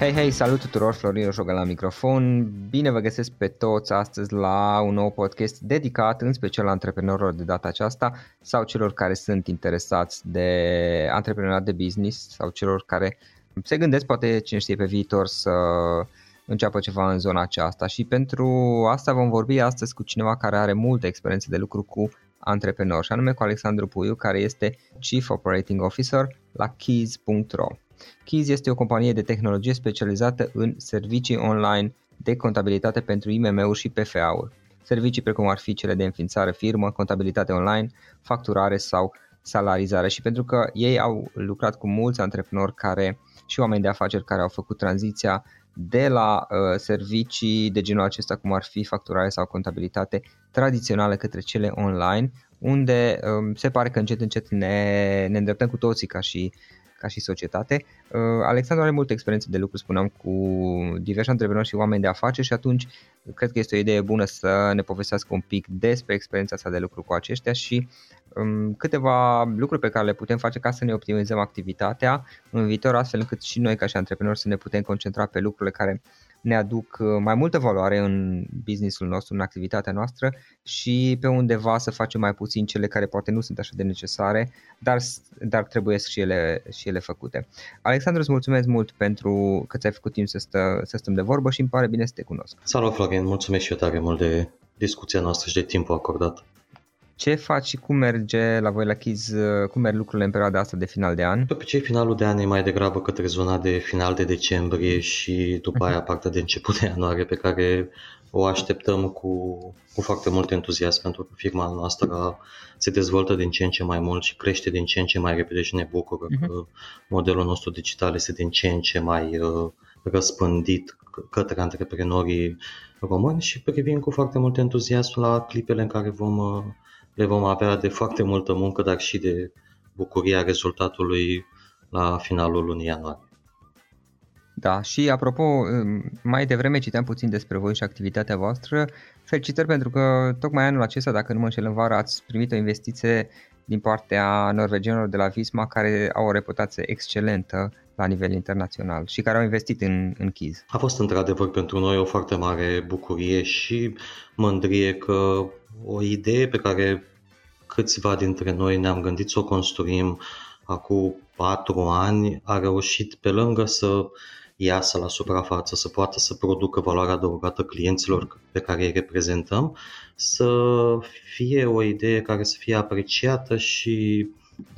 Hei, hei, salut tuturor, Florin Roșoga la microfon. Bine vă găsesc pe toți astăzi la un nou podcast dedicat în special antreprenorilor de data aceasta sau celor care sunt interesați de antreprenoriat de business sau celor care se gândesc poate cine știe pe viitor să înceapă ceva în zona aceasta și pentru asta vom vorbi astăzi cu cineva care are multă experiență de lucru cu antreprenori și anume cu Alexandru Puiu care este Chief Operating Officer la keys.ro. Keys este o companie de tehnologie specializată în servicii online de contabilitate pentru IMM-uri și PFA-uri. Servicii precum ar fi cele de înființare firmă, contabilitate online, facturare sau salarizare și pentru că ei au lucrat cu mulți antreprenori care și oameni de afaceri care au făcut tranziția de la uh, servicii de genul acesta cum ar fi facturare sau contabilitate tradiționale către cele online, unde um, se pare că încet încet ne, ne îndreptăm cu toții ca și ca și societate. Uh, Alexandru are multă experiență de lucru, spuneam, cu diversi antreprenori și oameni de afaceri și atunci cred că este o idee bună să ne povestească un pic despre experiența sa de lucru cu aceștia și um, câteva lucruri pe care le putem face ca să ne optimizăm activitatea în viitor, astfel încât și noi ca și antreprenori să ne putem concentra pe lucrurile care ne aduc uh, mai multă valoare în businessul nostru, în activitatea noastră și pe undeva să facem mai puțin cele care poate nu sunt așa de necesare, dar, dar trebuie și ele, și ele făcute. Alexandru, îți mulțumesc mult pentru că ți-ai făcut timp să, stă, să stăm de vorbă și îmi pare bine să te cunosc. Salut, Florin, mulțumesc și eu tare mult de discuția noastră și de timpul acordat. Ce faci și cum merge la voi la Kids, cum merg lucrurile în perioada asta de final de an? De obicei, finalul de an e mai degrabă către zona de final de decembrie și după aia partea de început de ianuarie pe care o așteptăm cu, cu foarte mult entuziasm pentru că firma noastră se dezvoltă din ce în ce mai mult și crește din ce în ce mai repede și ne bucură uh-huh. că modelul nostru digital este din ce în ce mai uh, răspândit către antreprenorii români și privim cu foarte mult entuziasm la clipele în care vom uh, le vom avea de foarte multă muncă, dar și de bucuria rezultatului la finalul lunii ianuarie. Da, și apropo, mai devreme citeam puțin despre voi și activitatea voastră. Felicitări pentru că tocmai anul acesta, dacă nu mă înșel în vară, ați primit o investiție din partea norvegienilor de la Visma care au o reputație excelentă la nivel internațional și care au investit în, în Keys. A fost într-adevăr pentru noi o foarte mare bucurie și mândrie că o idee pe care câțiva dintre noi ne-am gândit să o construim acum patru ani a reușit pe lângă să iasă la suprafață, să poată să producă valoarea adăugată clienților pe care îi reprezentăm, să fie o idee care să fie apreciată și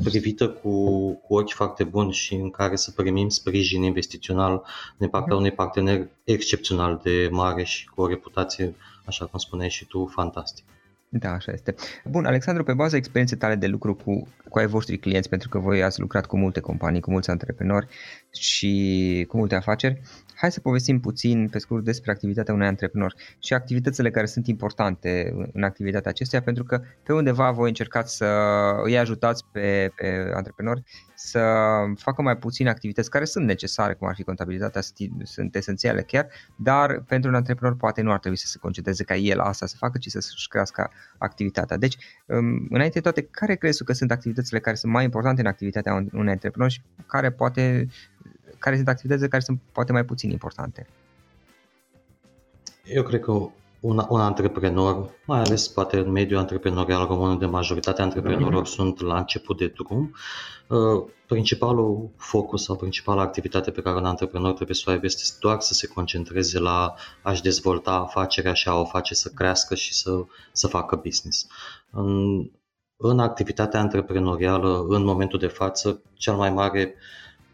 privită cu, cu ochi foarte buni și în care să primim sprijin investițional din partea unui partener excepțional de mare și cu o reputație, așa cum spuneai și tu, fantastică. Da, așa este. Bun, Alexandru, pe baza experienței tale de lucru cu, cu ai voștri clienți, pentru că voi ați lucrat cu multe companii, cu mulți antreprenori și cu multe afaceri, hai să povestim puțin pe scurt despre activitatea unui antreprenor și activitățile care sunt importante în activitatea acestuia, pentru că pe undeva voi încercați să îi ajutați pe, pe antreprenori să facă mai puține activități care sunt necesare, cum ar fi contabilitatea, sunt esențiale chiar, dar pentru un antreprenor poate nu ar trebui să se concentreze ca el asta să facă, ci să-și crească activitatea. Deci, um, înainte de toate, care crezi că sunt activitățile care sunt mai importante în activitatea unui antreprenor și care poate care sunt activitățile care sunt poate mai puțin importante? Eu cred că un, un antreprenor, mai ales poate în mediul antreprenorial român, unde majoritatea antreprenorilor mm-hmm. sunt la început de drum, uh, principalul focus sau principala activitate pe care un antreprenor trebuie să o aibă este doar să se concentreze la a-și dezvolta afacerea și a o face să crească și să, să facă business. În, în activitatea antreprenorială, în momentul de față, cel mai mare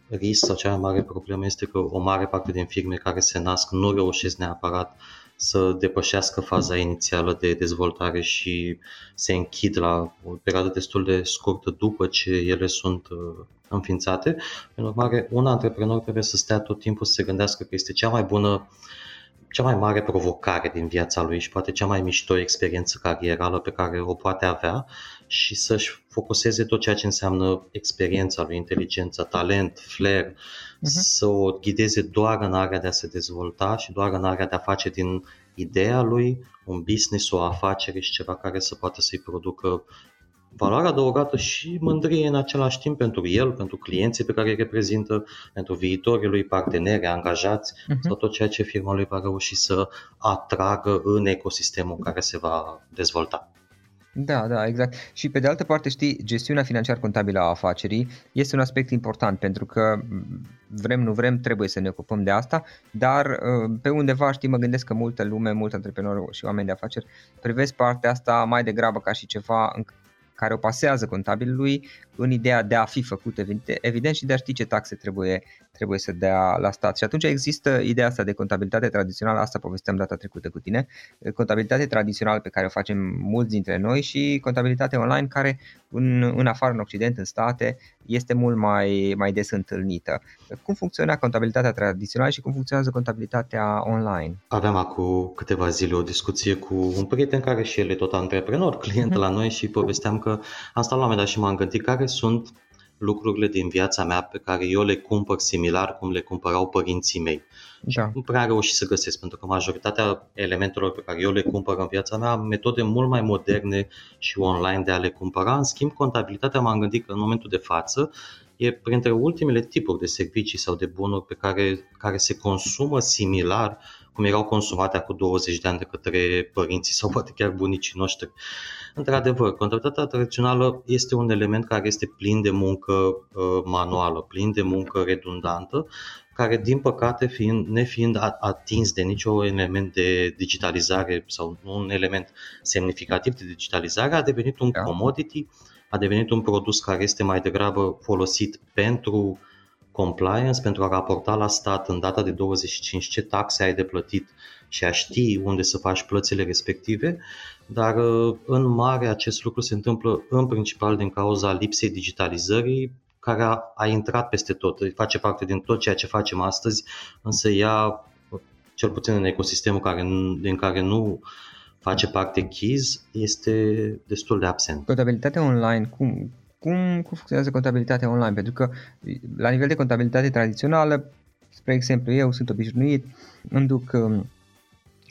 risc sau cea mai mare problemă este că o mare parte din firme care se nasc nu reușesc neapărat să depășească faza inițială de dezvoltare și se închid la o perioadă destul de scurtă după ce ele sunt uh, înființate. În urmare, un antreprenor trebuie să stea tot timpul să se gândească că este cea mai bună cea mai mare provocare din viața lui și poate cea mai mișto experiență carierală pe care o poate avea și să-și focuseze tot ceea ce înseamnă experiența lui, inteligența, talent, flair, uh-huh. să o ghideze doar în area de a se dezvolta și doar în area de a face din ideea lui un business, o afacere și ceva care să poată să-i producă valoare adăugată și mândrie în același timp pentru el, pentru clienții pe care îi reprezintă, pentru viitorii lui parteneri, angajați uh-huh. sau tot ceea ce firma lui va reuși să atragă în ecosistemul care se va dezvolta. Da, da, exact. Și pe de altă parte, știi, gestiunea financiar-contabilă a afacerii este un aspect important pentru că vrem, nu vrem, trebuie să ne ocupăm de asta, dar uh, pe undeva, știi, mă gândesc că multă lume, mulți antreprenori și oameni de afaceri privesc partea asta mai degrabă ca și ceva care o pasează contabilului în ideea de a fi făcut evident și de a ști ce taxe trebuie, trebuie să dea la stat. Și atunci există ideea asta de contabilitate tradițională, asta povesteam data trecută cu tine, contabilitate tradițională pe care o facem mulți dintre noi și contabilitate online care în, în afară, în Occident, în state, este mult mai, mai des întâlnită. Cum funcționează contabilitatea tradițională și cum funcționează contabilitatea online? Aveam acum câteva zile o discuție cu un prieten care și el e tot antreprenor, client uh-huh. la noi și povesteam că am stat la un moment dat și m-am gândit care sunt lucrurile din viața mea pe care eu le cumpăr similar cum le cumpărau părinții mei. Da. Nu prea reușit să găsesc, pentru că majoritatea elementelor pe care eu le cumpăr în viața mea am metode mult mai moderne și online de a le cumpăra. În schimb, contabilitatea m-am gândit că în momentul de față e printre ultimele tipuri de servicii sau de bunuri pe care, care se consumă similar cum erau consumate acum 20 de ani de către părinții sau poate chiar bunicii noștri. Într-adevăr, contabilitatea tradițională este un element care este plin de muncă uh, manuală, plin de muncă redundantă, care, din păcate, fiind, nefiind atins de niciun element de digitalizare sau un element semnificativ de digitalizare, a devenit un da. commodity, a devenit un produs care este mai degrabă folosit pentru compliance, pentru a raporta la stat în data de 25 ce taxe ai de plătit și a ști unde să faci plățile respective, dar uh, în mare acest lucru se întâmplă în principal din cauza lipsei digitalizării care a, a intrat peste tot, face parte din tot ceea ce facem astăzi, însă ea, cel puțin în ecosistemul care, din care nu face parte Keys, este destul de absent. Contabilitatea online, cum, cum, cum funcționează contabilitatea online? Pentru că la nivel de contabilitate tradițională, spre exemplu, eu sunt obișnuit, îmi duc um,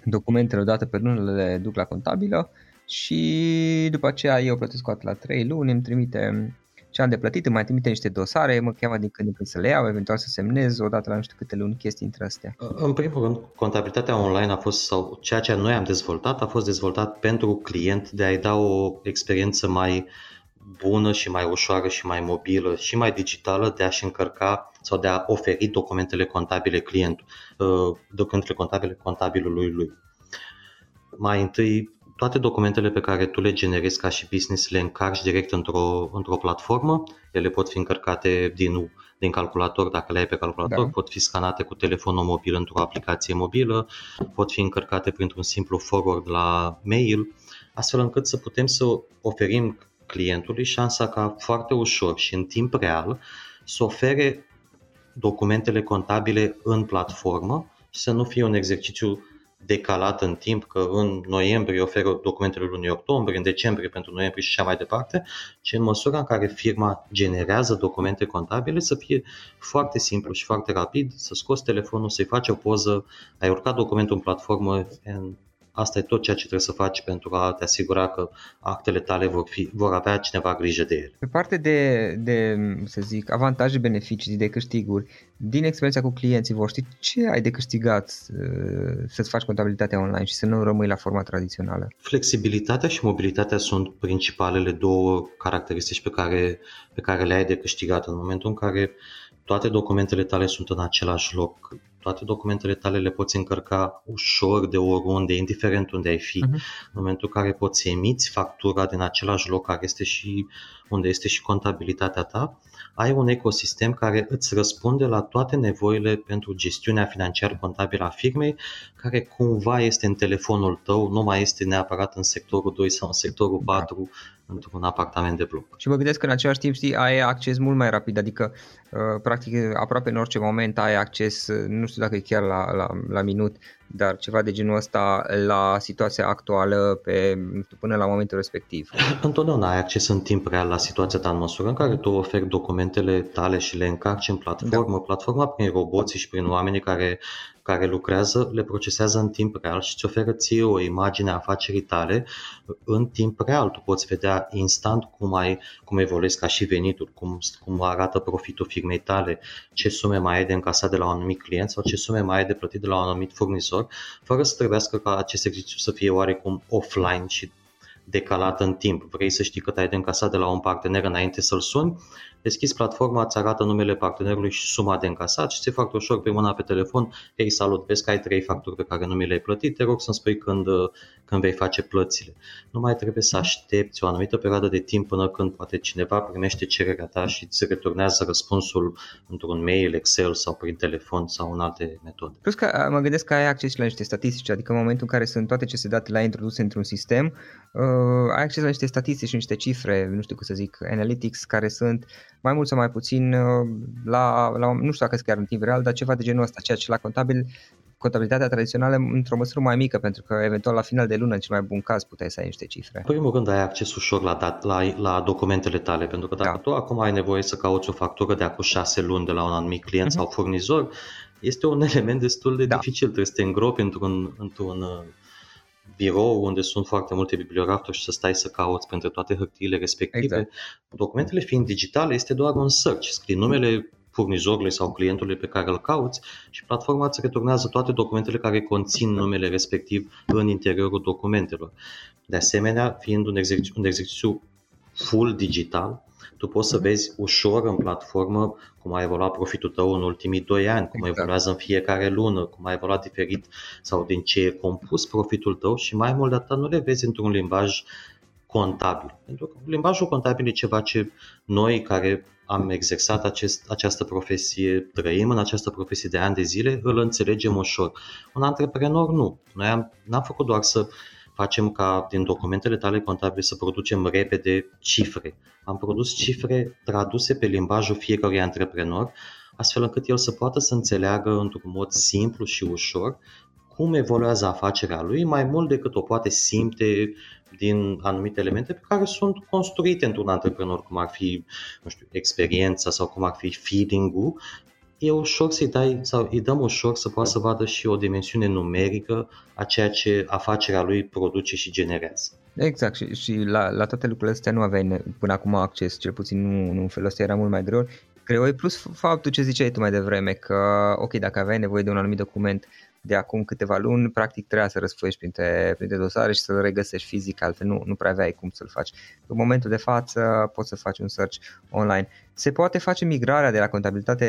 documentele odată pe lună, le duc la contabilă și după aceea eu plătesc o dată la 3 luni, îmi trimite ce am de plătit, îmi mai trimite niște dosare, mă cheamă din când în când să le iau, eventual să semnez odată la nu știu câte luni chestii între astea. În primul rând, contabilitatea online a fost, sau ceea ce noi am dezvoltat, a fost dezvoltat pentru client de a-i da o experiență mai bună și mai ușoară și mai mobilă și mai digitală de a-și încărca sau de a oferi documentele contabile clientul, uh, documentele contabile contabilului lui. Mai întâi toate documentele pe care tu le generezi ca și business le încarci direct într-o, într-o platformă. Ele pot fi încărcate din, din calculator, dacă le ai pe calculator, da. pot fi scanate cu telefonul mobil într-o aplicație mobilă, pot fi încărcate printr-un simplu forward la mail, astfel încât să putem să oferim clientului șansa ca foarte ușor și în timp real să ofere documentele contabile în platformă și să nu fie un exercițiu decalat în timp, că în noiembrie oferă documentele lunii octombrie, în decembrie pentru noiembrie și așa mai departe, ci în măsura în care firma generează documente contabile să fie foarte simplu și foarte rapid, să scoți telefonul, să-i faci o poză, ai urcat documentul în platformă în Asta e tot ceea ce trebuie să faci pentru a te asigura că actele tale vor, fi, vor avea cineva grijă de ele. Pe parte de, de, să zic, avantaje, beneficii, de câștiguri, din experiența cu clienții voștri, ce ai de câștigat uh, să-ți faci contabilitatea online și să nu rămâi la forma tradițională? Flexibilitatea și mobilitatea sunt principalele două caracteristici pe care, pe care le ai de câștigat în momentul în care toate documentele tale sunt în același loc, toate documentele tale le poți încărca ușor de oriunde, indiferent unde ai fi. Uh-huh. În momentul în care poți emiți factura din același loc care este și unde este și contabilitatea ta, ai un ecosistem care îți răspunde la toate nevoile pentru gestiunea financiară contabilă a firmei, care cumva este în telefonul tău, nu mai este neapărat în sectorul 2 sau în sectorul 4 da. într-un apartament de bloc. Și mă gândesc că în același timp știi, ai acces mult mai rapid, adică uh, practic aproape în orice moment ai acces, uh, nu știu dacă e chiar la, la, la minut, dar ceva de genul ăsta la situația actuală pe, până la momentul respectiv. Întotdeauna ai acces în timp real la situația ta în măsură în care tu oferi documentele tale și le încarci în platformă. Da. Platforma prin roboții și prin oamenii care care lucrează le procesează în timp real și îți oferă ție o imagine a afacerii tale în timp real. Tu poți vedea instant cum, ai, cum evoluezi ca și venitul, cum, cum arată profitul firmei tale, ce sume mai ai de încasat de la un anumit client sau ce sume mai ai de plătit de la un anumit furnizor, fără să trebuiască ca acest exercițiu să fie oarecum offline și decalat în timp. Vrei să știi cât ai de încasat de la un partener înainte să-l suni? Deschizi platforma, îți arată numele partenerului și suma de încasat și ți foarte ușor pe mâna pe telefon, ei salut, vezi că ai trei facturi pe care nu mi le-ai plătit, te rog să-mi spui când, când vei face plățile. Nu mai trebuie să aștepți o anumită perioadă de timp până când poate cineva primește cererea ta și îți returnează răspunsul într-un mail, Excel sau prin telefon sau în alte metode. Plus că mă gândesc că ai acces la niște statistici, adică în momentul în care sunt toate aceste date la introduse într-un sistem, uh, ai acces la niște statistici și niște cifre, nu știu cum să zic, analytics, care sunt mai mult sau mai puțin uh, la, la nu știu dacă sunt chiar în timp real, dar ceva de genul ăsta, ceea ce la contabil contabilitatea tradițională într-o măsură mai mică, pentru că eventual la final de lună, în cel mai bun caz, puteai să ai niște cifre. În primul rând ai acces ușor la, dat, la, la documentele tale, pentru că dacă da. tu acum ai nevoie să cauți o factură de acum șase luni de la un anumit client uh-huh. sau furnizor, este un element destul de da. dificil, trebuie să te îngropi într-un, într-un uh, birou unde sunt foarte multe bibliografuri și să stai să cauți pentru toate hârtiile respective. Exact. Documentele fiind digitale este doar un search, scrii numele furnizorului sau clientului pe care îl cauți și platforma îți returnează toate documentele care conțin numele respectiv în interiorul documentelor. De asemenea, fiind un exercițiu, un exercițiu full digital, tu poți să mhm. vezi ușor în platformă cum a evoluat profitul tău în ultimii 2 ani, cum exact. evoluează în fiecare lună, cum a evoluat diferit sau din ce e compus profitul tău și mai mult de atât nu le vezi într-un limbaj contabil. Pentru că limbajul contabil e ceva ce noi care am exersat acest, această profesie, trăim în această profesie de ani de zile, îl înțelegem ușor. Un antreprenor nu. Noi am, n-am făcut doar să facem ca din documentele tale contabile să producem repede cifre. Am produs cifre traduse pe limbajul fiecărui antreprenor, astfel încât el să poată să înțeleagă într-un mod simplu și ușor cum evoluează afacerea lui, mai mult decât o poate simte din anumite elemente pe care sunt construite într-un antreprenor, cum ar fi, nu știu, experiența sau cum ar fi feeling-ul, e ușor să-i dai sau îi dăm ușor să poată să vadă și o dimensiune numerică a ceea ce afacerea lui produce și generează. Exact și, și la, la toate lucrurile astea nu aveai până acum acces, cel puțin nu, nu în felul ăsta era mult mai greu. Greu e plus faptul ce ziceai tu mai devreme că ok, dacă aveai nevoie de un anumit document de acum câteva luni, practic trebuia să răsfoiești printre, printre dosare și să-l regăsești fizic, altfel nu, nu prea aveai cum să-l faci. În momentul de față poți să faci un search online. Se poate face migrarea de la contabilitate,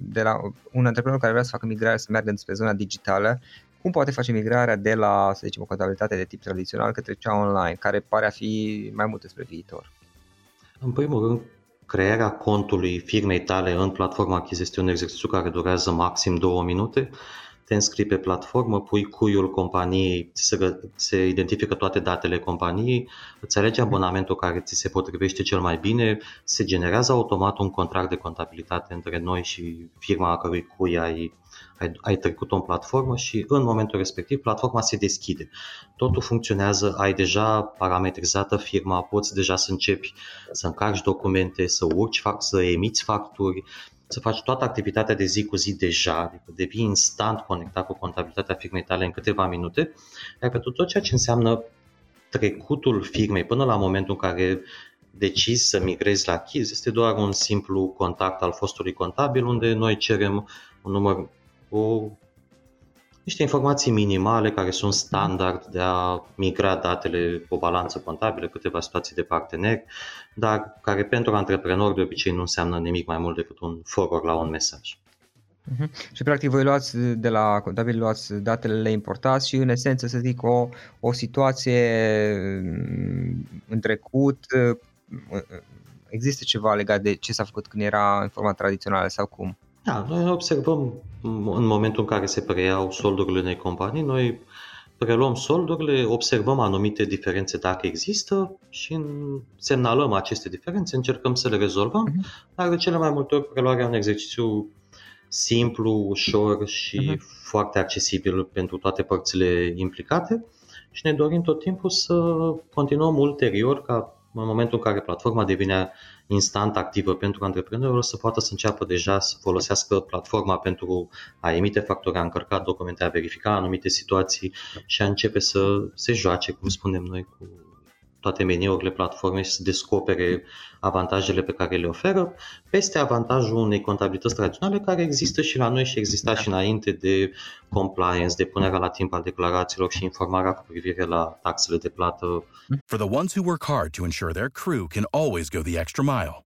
de la un antreprenor care vrea să facă migrarea să meargă spre zona digitală, cum poate face migrarea de la, să zicem, o contabilitate de tip tradițional către cea online, care pare a fi mai mult despre viitor? În primul rând, crearea contului firmei tale în platforma achiziție este un exercițiu care durează maxim două minute te înscrii pe platformă, pui cuiul companiei, se, se identifică toate datele companiei, îți alegi abonamentul care ți se potrivește cel mai bine, se generează automat un contract de contabilitate între noi și firma a cărui cui ai, ai, ai trecut-o în platformă și în momentul respectiv platforma se deschide. Totul funcționează, ai deja parametrizată firma, poți deja să începi să încarci documente, să urci, să emiți facturi, să faci toată activitatea de zi cu zi deja, adică devii instant conectat cu contabilitatea firmei tale în câteva minute, iar pentru tot ceea ce înseamnă trecutul firmei până la momentul în care decizi să migrezi la Chiz, este doar un simplu contact al fostului contabil unde noi cerem un număr, o niște informații minimale care sunt standard de a migra datele pe o balanță contabilă, câteva situații de parteneri, dar care pentru antreprenori de obicei nu înseamnă nimic mai mult decât un forward la un mesaj. Uh-huh. Și practic voi luați de la contabil, luați datele, le importați și în esență să zic o, o situație mm, în trecut, există ceva legat de ce s-a făcut când era în forma tradițională sau cum? Da, noi observăm în momentul în care se preiau soldurile unei companii, noi preluăm soldurile, observăm anumite diferențe dacă există și semnalăm aceste diferențe, încercăm să le rezolvăm, uh-huh. dar de cele mai multe ori preluarea un exercițiu simplu, ușor și uh-huh. foarte accesibil pentru toate părțile implicate și ne dorim tot timpul să continuăm ulterior ca în momentul în care platforma devine instant activă pentru antreprenori, să poată să înceapă deja să folosească platforma pentru a emite factori, a încărca documente, a verifica anumite situații și a începe să se joace, cum spunem noi, cu toate meniurile platformei și să descopere avantajele pe care le oferă, peste avantajul unei contabilități tradiționale care există și la noi și exista și înainte de compliance, de punerea la timp al declarațiilor și informarea cu privire la taxele de plată. For the ones who work hard to ensure their crew can always go the extra mile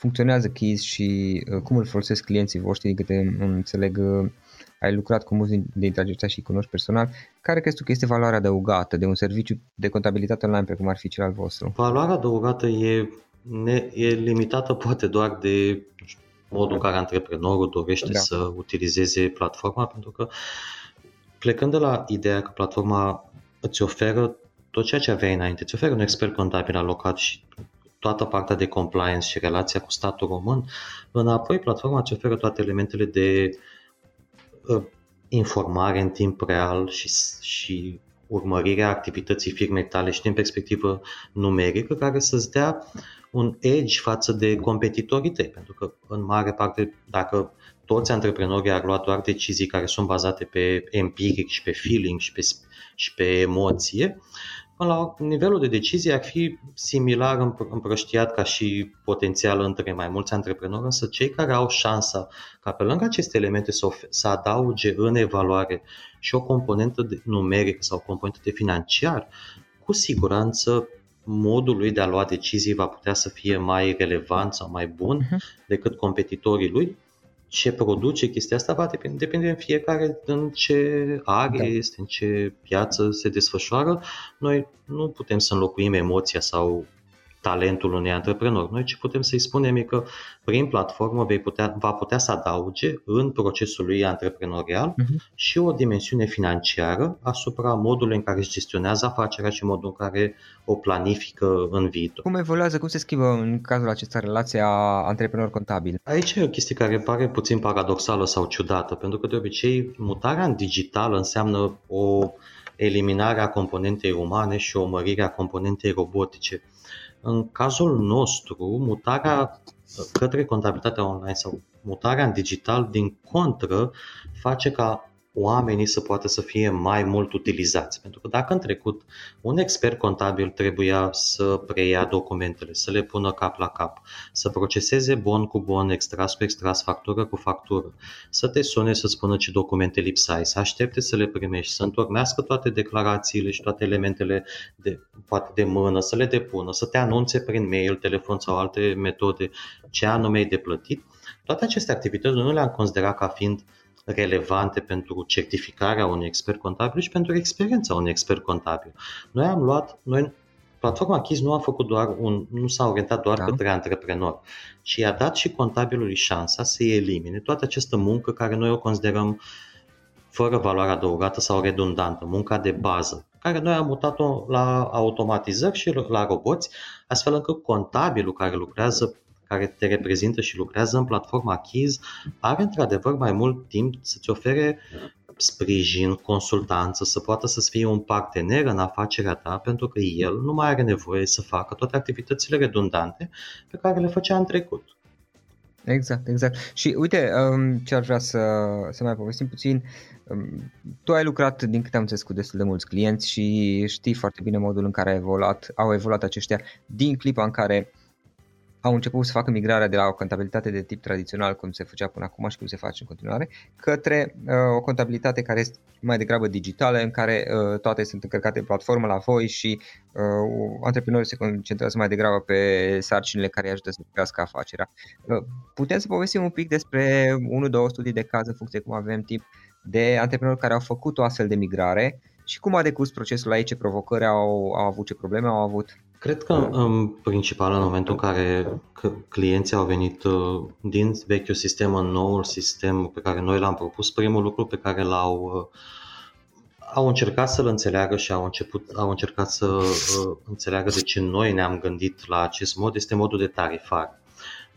funcționează Keys și uh, cum îl folosesc clienții voștri, din câte înțeleg, uh, ai lucrat cu mulți dintre aceștia și cunoști personal. Care crezi tu că este valoarea adăugată de un serviciu de contabilitate online precum ar fi cel al vostru? Valoarea adăugată e, ne, e limitată poate doar de știu, modul în care antreprenorul dorește da. să utilizeze platforma, pentru că plecând de la ideea că platforma îți oferă tot ceea ce aveai înainte, îți oferă un expert contabil alocat și toată partea de compliance și relația cu statul român, înapoi platforma îți oferă toate elementele de uh, informare în timp real și, și urmărirea activității firmei tale și din perspectivă numerică care să-ți dea un edge față de competitorii tăi, pentru că în mare parte dacă toți antreprenorii ar lua doar decizii care sunt bazate pe empiric și pe feeling și pe, și pe emoție, până la nivelul de decizie ar fi similar împrăștiat ca și potențial între mai mulți antreprenori, însă cei care au șansa ca pe lângă aceste elemente să, să adauge în evaluare și o componentă de numerică sau o componentă de financiar, cu siguranță modul lui de a lua decizii va putea să fie mai relevant sau mai bun uh-huh. decât competitorii lui ce produce chestia asta va depinde, depinde în fiecare în ce are da. este, în ce piață se desfășoară. Noi nu putem să înlocuim emoția sau talentul unui antreprenor. Noi ce putem să-i spunem e că prin platformă vei putea, va putea să adauge în procesul lui antreprenorial uh-huh. și o dimensiune financiară asupra modului în care își gestionează afacerea și modul în care o planifică în viitor. Cum evoluează, cum se schimbă în cazul acesta relația antreprenor-contabil? Aici e o chestie care pare puțin paradoxală sau ciudată, pentru că de obicei mutarea în digital înseamnă o eliminare a componentei umane și o mărire a componentei robotice. În cazul nostru, mutarea către contabilitatea online sau mutarea în digital, din contră, face ca oamenii să poată să fie mai mult utilizați. Pentru că dacă în trecut un expert contabil trebuia să preia documentele, să le pună cap la cap, să proceseze bon cu bon, extras cu extras, factură cu factură, să te sune să spună ce documente lipsai, să aștepte să le primești, să întornească toate declarațiile și toate elementele de, poate de mână, să le depună, să te anunțe prin mail, telefon sau alte metode ce anume ai de plătit, toate aceste activități nu le-am considerat ca fiind uh, relevante pentru certificarea unui expert contabil și pentru experiența unui expert contabil. Noi am luat, noi, platforma KIS nu a făcut doar un, nu s-a orientat doar da. către antreprenor, ci a dat și contabilului șansa să elimine toată această muncă care noi o considerăm fără valoare adăugată sau redundantă, munca de bază care noi am mutat-o la automatizări și la roboți, astfel încât contabilul care lucrează care te reprezintă și lucrează în platforma Keys are într-adevăr mai mult timp să-ți ofere sprijin, consultanță, să poată să-ți fie un partener în afacerea ta, pentru că el nu mai are nevoie să facă toate activitățile redundante pe care le făcea în trecut. Exact, exact. Și uite, um, ce ar vrea să, să mai povestim puțin, um, tu ai lucrat, din câte am înțeles, cu destul de mulți clienți și știi foarte bine modul în care a evoluat, au evoluat aceștia din clipa în care au început să facă migrarea de la o contabilitate de tip tradițional, cum se făcea până acum și cum se face în continuare, către uh, o contabilitate care este mai degrabă digitală, în care uh, toate sunt încărcate în platformă la voi și uh, antreprenorii se concentrează mai degrabă pe sarcinile care îi ajută să crească afacerea. Uh, putem să povestim un pic despre unul, două studii de caz în funcție cum avem timp de antreprenori care au făcut o astfel de migrare și cum a decurs procesul aici, ce provocări au, au avut, ce probleme au avut? Cred că în principal în momentul în care clienții au venit uh, din vechiul sistem în noul sistem pe care noi l-am propus, primul lucru pe care l-au uh, au încercat să-l înțeleagă și au, început, au încercat să uh, înțeleagă de ce noi ne-am gândit la acest mod, este modul de tarifare.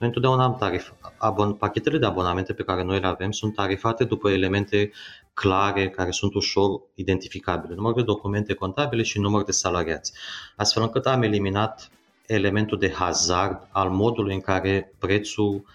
Noi întotdeauna am tarif, abon, pachetele de abonamente pe care noi le avem sunt tarifate după elemente clare, care sunt ușor identificabile, număr de documente contabile și număr de salariați, astfel încât am eliminat elementul de hazard al modului în care prețul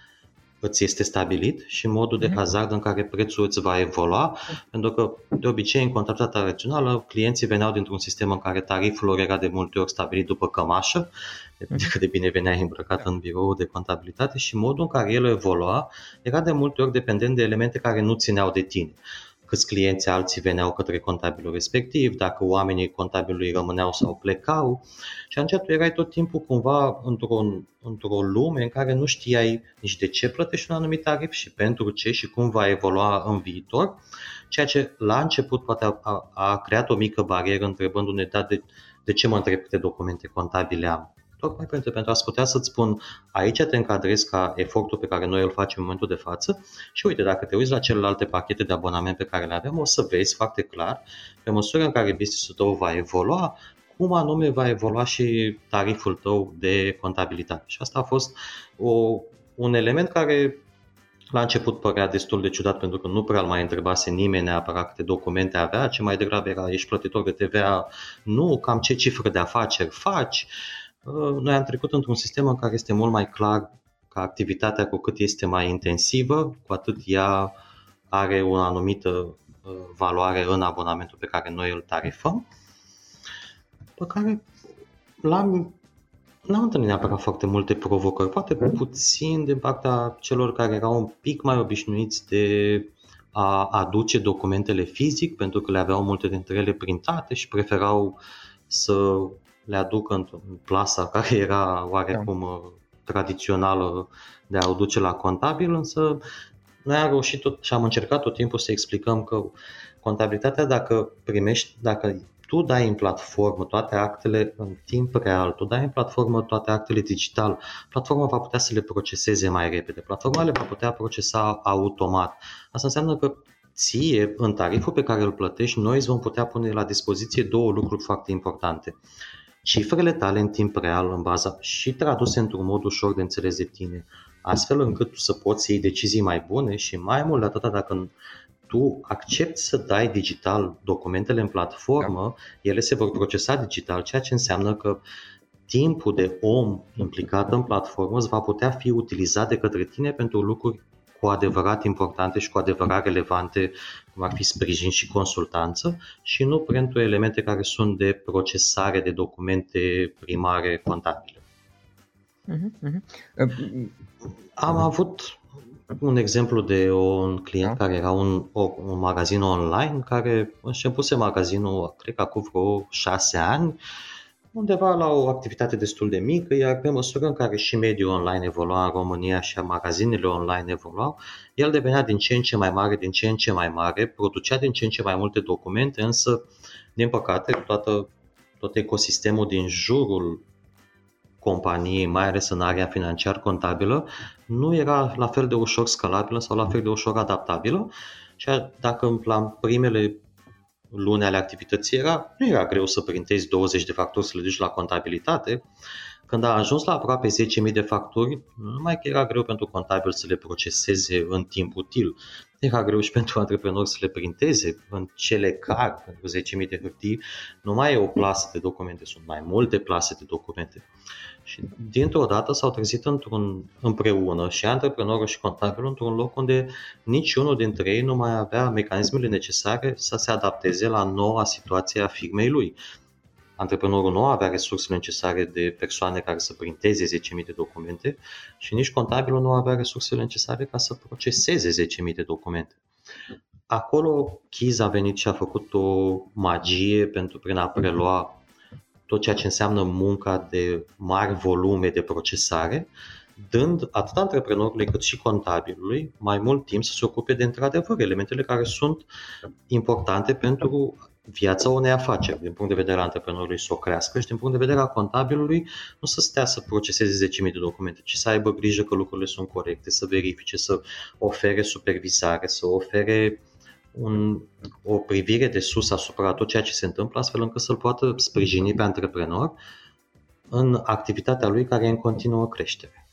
îți este stabilit și modul de mhm. hazard în care prețul îți va evolua, pentru că de obicei în contabilitatea rațională clienții veneau dintr-un sistem în care tariful lor era de multe ori stabilit după cămașă, de mhm. cât de bine venea îmbrăcat în birou de contabilitate și modul în care el evolua era de multe ori dependent de elemente care nu țineau de tine câți clienți alții veneau către contabilul respectiv, dacă oamenii contabilului rămâneau sau plecau. Și atunci tu erai tot timpul cumva într-o, într-o lume în care nu știai nici de ce plătești un anumit tarif și pentru ce și cum va evolua în viitor, ceea ce la început poate a, a, a creat o mică barieră întrebându-ne da, de, de ce mă întreb câte documente contabile am tocmai pentru, pentru a putea să-ți spun aici te încadrezi ca efortul pe care noi îl facem în momentul de față și uite, dacă te uiți la celelalte pachete de abonament pe care le avem, o să vezi foarte clar, pe măsură în care business-ul tău va evolua, cum anume va evolua și tariful tău de contabilitate. Și asta a fost o, un element care la început părea destul de ciudat pentru că nu prea îl mai întrebase nimeni neapărat câte documente avea, ce mai degrabă era ești plătitor de TVA, nu, cam ce cifră de afaceri faci, Uh, noi am trecut într-un sistem în care este mult mai clar că activitatea cu cât este mai intensivă, cu atât ea are o anumită uh, valoare în abonamentul pe care noi îl tarifăm, pe care l-am n-am întâlnit neapărat foarte multe provocări, poate puțin din partea celor care erau un pic mai obișnuiți de a aduce documentele fizic, pentru că le aveau multe dintre ele printate și preferau să le aduc în plasa care era oarecum da. tradițională de a o duce la contabil, însă noi am reușit tot și am încercat tot timpul să explicăm că contabilitatea dacă primești, dacă tu dai în platformă toate actele în timp real, tu dai în platformă toate actele digital, platforma va putea să le proceseze mai repede, platforma le va putea procesa automat. Asta înseamnă că ție, în tariful pe care îl plătești, noi îți vom putea pune la dispoziție două lucruri foarte importante cifrele tale în timp real, în baza și traduse într-un mod ușor de înțeles de tine, astfel încât tu să poți să iei decizii mai bune și mai mult de atât dacă tu accepti să dai digital documentele în platformă, da. ele se vor procesa digital, ceea ce înseamnă că timpul de om implicat în platformă îți va putea fi utilizat de către tine pentru lucruri cu adevărat importante și cu adevărat relevante, cum ar fi sprijin și consultanță, și nu pentru elemente care sunt de procesare de documente primare contabile. Uh-huh, uh-huh. Am avut un exemplu de un client da. care era un, o, un magazin online care începuse magazinul, cred că acum vreo șase ani, undeva la o activitate destul de mică, iar pe măsură în care și mediul online evolua în România și magazinele online evoluau, el devenea din ce în ce mai mare, din ce în ce mai mare, producea din ce în ce mai multe documente, însă, din păcate, toată, tot ecosistemul din jurul companiei, mai ales în area financiar-contabilă, nu era la fel de ușor scalabilă sau la fel de ușor adaptabilă. Și dacă la primele luni ale activității era, nu era greu să printezi 20 de facturi să le duci la contabilitate. Când a ajuns la aproape 10.000 de facturi, nu numai că era greu pentru contabil să le proceseze în timp util, era greu și pentru antreprenori să le printeze în cele care, pentru 10.000 de hârtii, nu mai e o plasă de documente, sunt mai multe plase de documente. Și dintr-o dată s-au trezit într-un, împreună și antreprenorul și contabilul într-un loc unde niciunul dintre ei nu mai avea mecanismele necesare să se adapteze la noua situație a firmei lui. Antreprenorul nu avea resursele necesare de persoane care să printeze 10.000 de documente și nici contabilul nu avea resursele necesare ca să proceseze 10.000 de documente. Acolo Chiz a venit și a făcut o magie pentru prin a prelua tot ceea ce înseamnă munca de mari volume de procesare, dând atât antreprenorului cât și contabilului mai mult timp să se ocupe de într-adevăr elementele care sunt importante pentru viața unei afaceri, din punct de vedere al antreprenorului să o crească și din punct de vedere al contabilului nu să stea să proceseze 10.000 de documente, ci să aibă grijă că lucrurile sunt corecte, să verifice, să ofere supervizare, să ofere un, o privire de sus asupra tot ceea ce se întâmplă, astfel încât să-l poată sprijini pe antreprenor în activitatea lui care e în continuă creștere.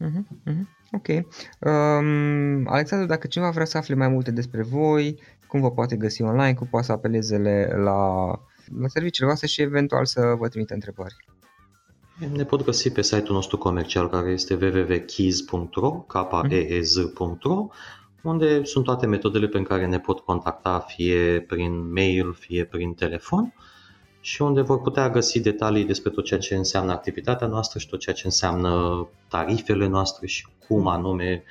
Uh-huh, uh-huh. Ok. Um, Alexandru, dacă cineva vrea să afle mai multe despre voi, cum vă poate găsi online, cum poate să apeleze la, la serviciile voastre și eventual să vă trimite întrebări. Ne pot găsi pe site-ul nostru comercial care este www.keys.ro, k e e z.ro unde sunt toate metodele pe care ne pot contacta fie prin mail, fie prin telefon și unde vor putea găsi detalii despre tot ceea ce înseamnă activitatea noastră și tot ceea ce înseamnă tarifele noastre și cum anume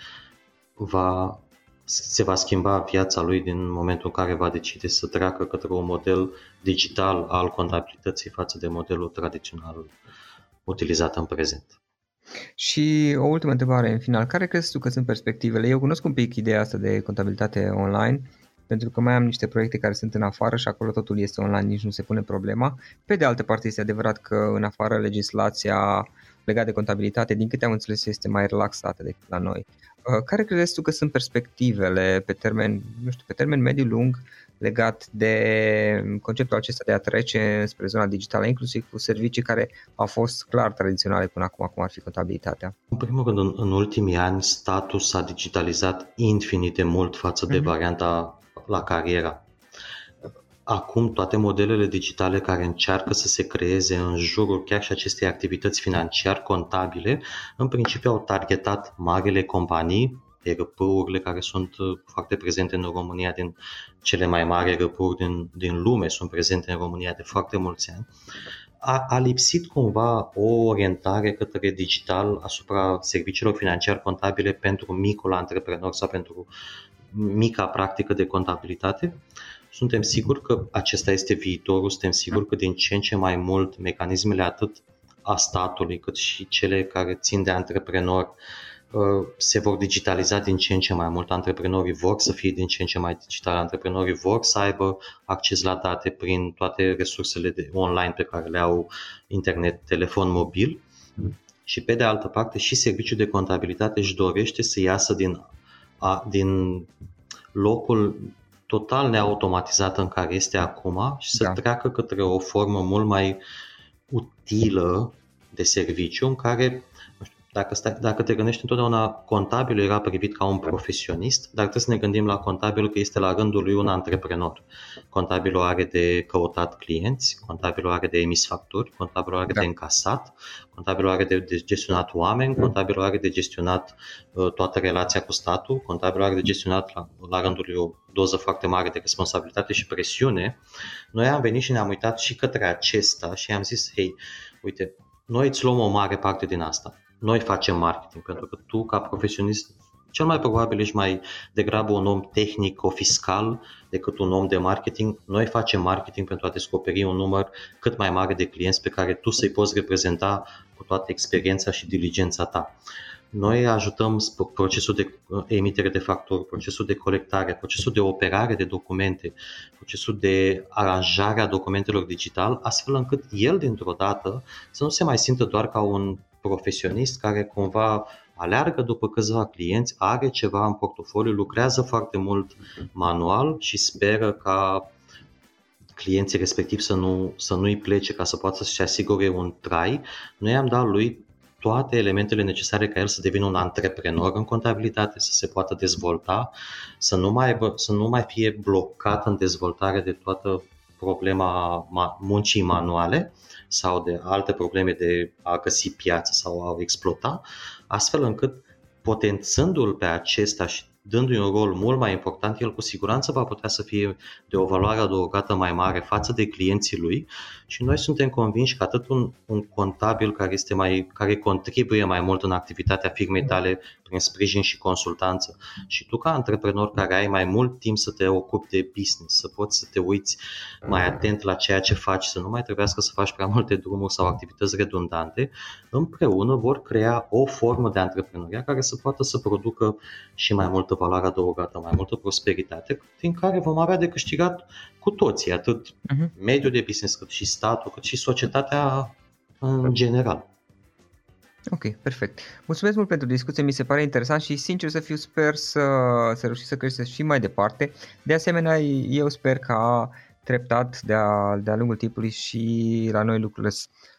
va, se va schimba viața lui din momentul în care va decide să treacă către un model digital al contabilității față de modelul tradițional utilizat în prezent. Și o ultimă întrebare în final. Care crezi tu că sunt perspectivele? Eu cunosc un pic ideea asta de contabilitate online, pentru că mai am niște proiecte care sunt în afară și acolo totul este online, nici nu se pune problema. Pe de altă parte este adevărat că în afară legislația legată de contabilitate, din câte am înțeles, este mai relaxată decât la noi. Uh, care crezi tu că sunt perspectivele pe termen, nu știu, pe termen mediu lung legat de conceptul acesta de a trece spre zona digitală, inclusiv cu servicii care au fost clar tradiționale până acum, cum ar fi contabilitatea? În primul rând, în, în ultimii ani, statul s-a digitalizat infinit de mult față de mm-hmm. varianta la cariera. Acum toate modelele digitale care încearcă să se creeze în jurul chiar și acestei activități financiar contabile, în principiu au targetat marile companii, ERP-urile care sunt uh, foarte prezente în România din cele mai mari ERP-uri din, din lume, sunt prezente în România de foarte mulți ani, a, a lipsit cumva o orientare către digital asupra serviciilor financiar contabile pentru micul antreprenor sau pentru mica practică de contabilitate. Suntem siguri că acesta este viitorul, suntem siguri că din ce în ce mai mult mecanismele atât a statului cât și cele care țin de antreprenori Uh, se vor digitaliza din ce în ce mai mult. Antreprenorii vor să fie din ce în ce mai digitali. Antreprenorii vor să aibă acces la date prin toate resursele de online pe care le au internet, telefon mobil. Și pe de altă parte și serviciul de contabilitate își dorește să iasă din, a, din locul total neautomatizat în care este acum și să da. treacă către o formă mult mai utilă de serviciu în care dacă, stai, dacă te gândești întotdeauna, contabilul era privit ca un profesionist, dar trebuie să ne gândim la contabilul că este la rândul lui un antreprenor. Contabilul are de căutat clienți, contabilul are de emis facturi, contabilul are da. de încasat, contabilul are de, de gestionat oameni, contabilul are de gestionat uh, toată relația cu statul, contabilul are de gestionat la, la rândul lui o doză foarte mare de responsabilitate și presiune. Noi am venit și ne-am uitat și către acesta și am zis, hei, uite, noi îți luăm o mare parte din asta noi facem marketing, pentru că tu, ca profesionist, cel mai probabil ești mai degrabă un om tehnico-fiscal decât un om de marketing. Noi facem marketing pentru a descoperi un număr cât mai mare de clienți pe care tu să-i poți reprezenta cu toată experiența și diligența ta. Noi ajutăm procesul de uh, emitere de facturi, procesul de colectare, procesul de operare de documente, procesul de aranjare a documentelor digital, astfel încât el, dintr-o dată, să nu se mai simtă doar ca un profesionist care cumva aleargă după câțiva clienți, are ceva în portofoliu, lucrează foarte mult manual și speră ca clienții respectivi să, nu, să nu-i plece ca să poată să-și asigure un trai, noi am dat lui toate elementele necesare ca el să devină un antreprenor în contabilitate, să se poată dezvolta, să nu mai, aibă, să nu mai fie blocat în dezvoltare de toată problema muncii manuale sau de alte probleme de a găsi piață sau a o exploata, astfel încât potențându-l pe acesta și dându-i un rol mult mai important, el cu siguranță va putea să fie de o valoare adăugată mai mare față de clienții lui și noi suntem convinși că atât un, un contabil care, este mai, care contribuie mai mult în activitatea firmei tale prin sprijin și consultanță și tu ca antreprenor care ai mai mult timp să te ocupi de business, să poți să te uiți mai atent la ceea ce faci, să nu mai trebuiască să faci prea multe drumuri sau activități redundante, împreună vor crea o formă de antreprenoria care să poată să producă și mai multă valoare adăugată, mai multă prosperitate, din care vom avea de câștigat cu toții, atât uh-huh. mediul de business, cât și statul, cât și societatea în general. Ok, perfect. Mulțumesc mult pentru discuție, mi se pare interesant și sincer să fiu sper să, să reușiți să creșteți și mai departe. De asemenea, eu sper ca treptat de-a, de-a lungul timpului și la noi lucrurile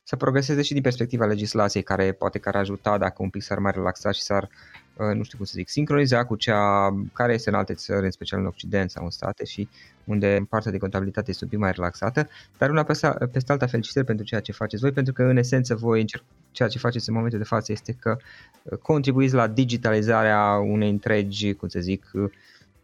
să progreseze și din perspectiva legislației care poate că ar ajuta dacă un pic s-ar mai relaxa și s-ar Uh, nu știu cum să zic, sincroniza cu cea care este în alte țări, în special în Occident sau în state și unde partea de contabilitate este un pic mai relaxată, dar una peste, peste alta felicitări pentru ceea ce faceți voi, pentru că în esență voi încerc, ceea ce faceți în momentul de față este că uh, contribuiți la digitalizarea unei întregi, cum să zic, uh,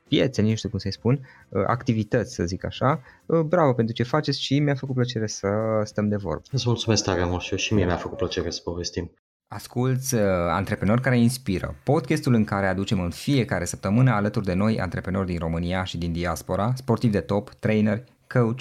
piețe, nu știu cum să-i spun, activități, să zic așa. Bravo pentru ce faceți și mi-a făcut plăcere să stăm de vorbă. Îți mulțumesc tare mult și eu și mie mi-a făcut plăcere să povestim. Asculți uh, Antreprenori care inspiră, podcastul în care aducem în fiecare săptămână alături de noi antreprenori din România și din diaspora, sportivi de top, trainer, coach,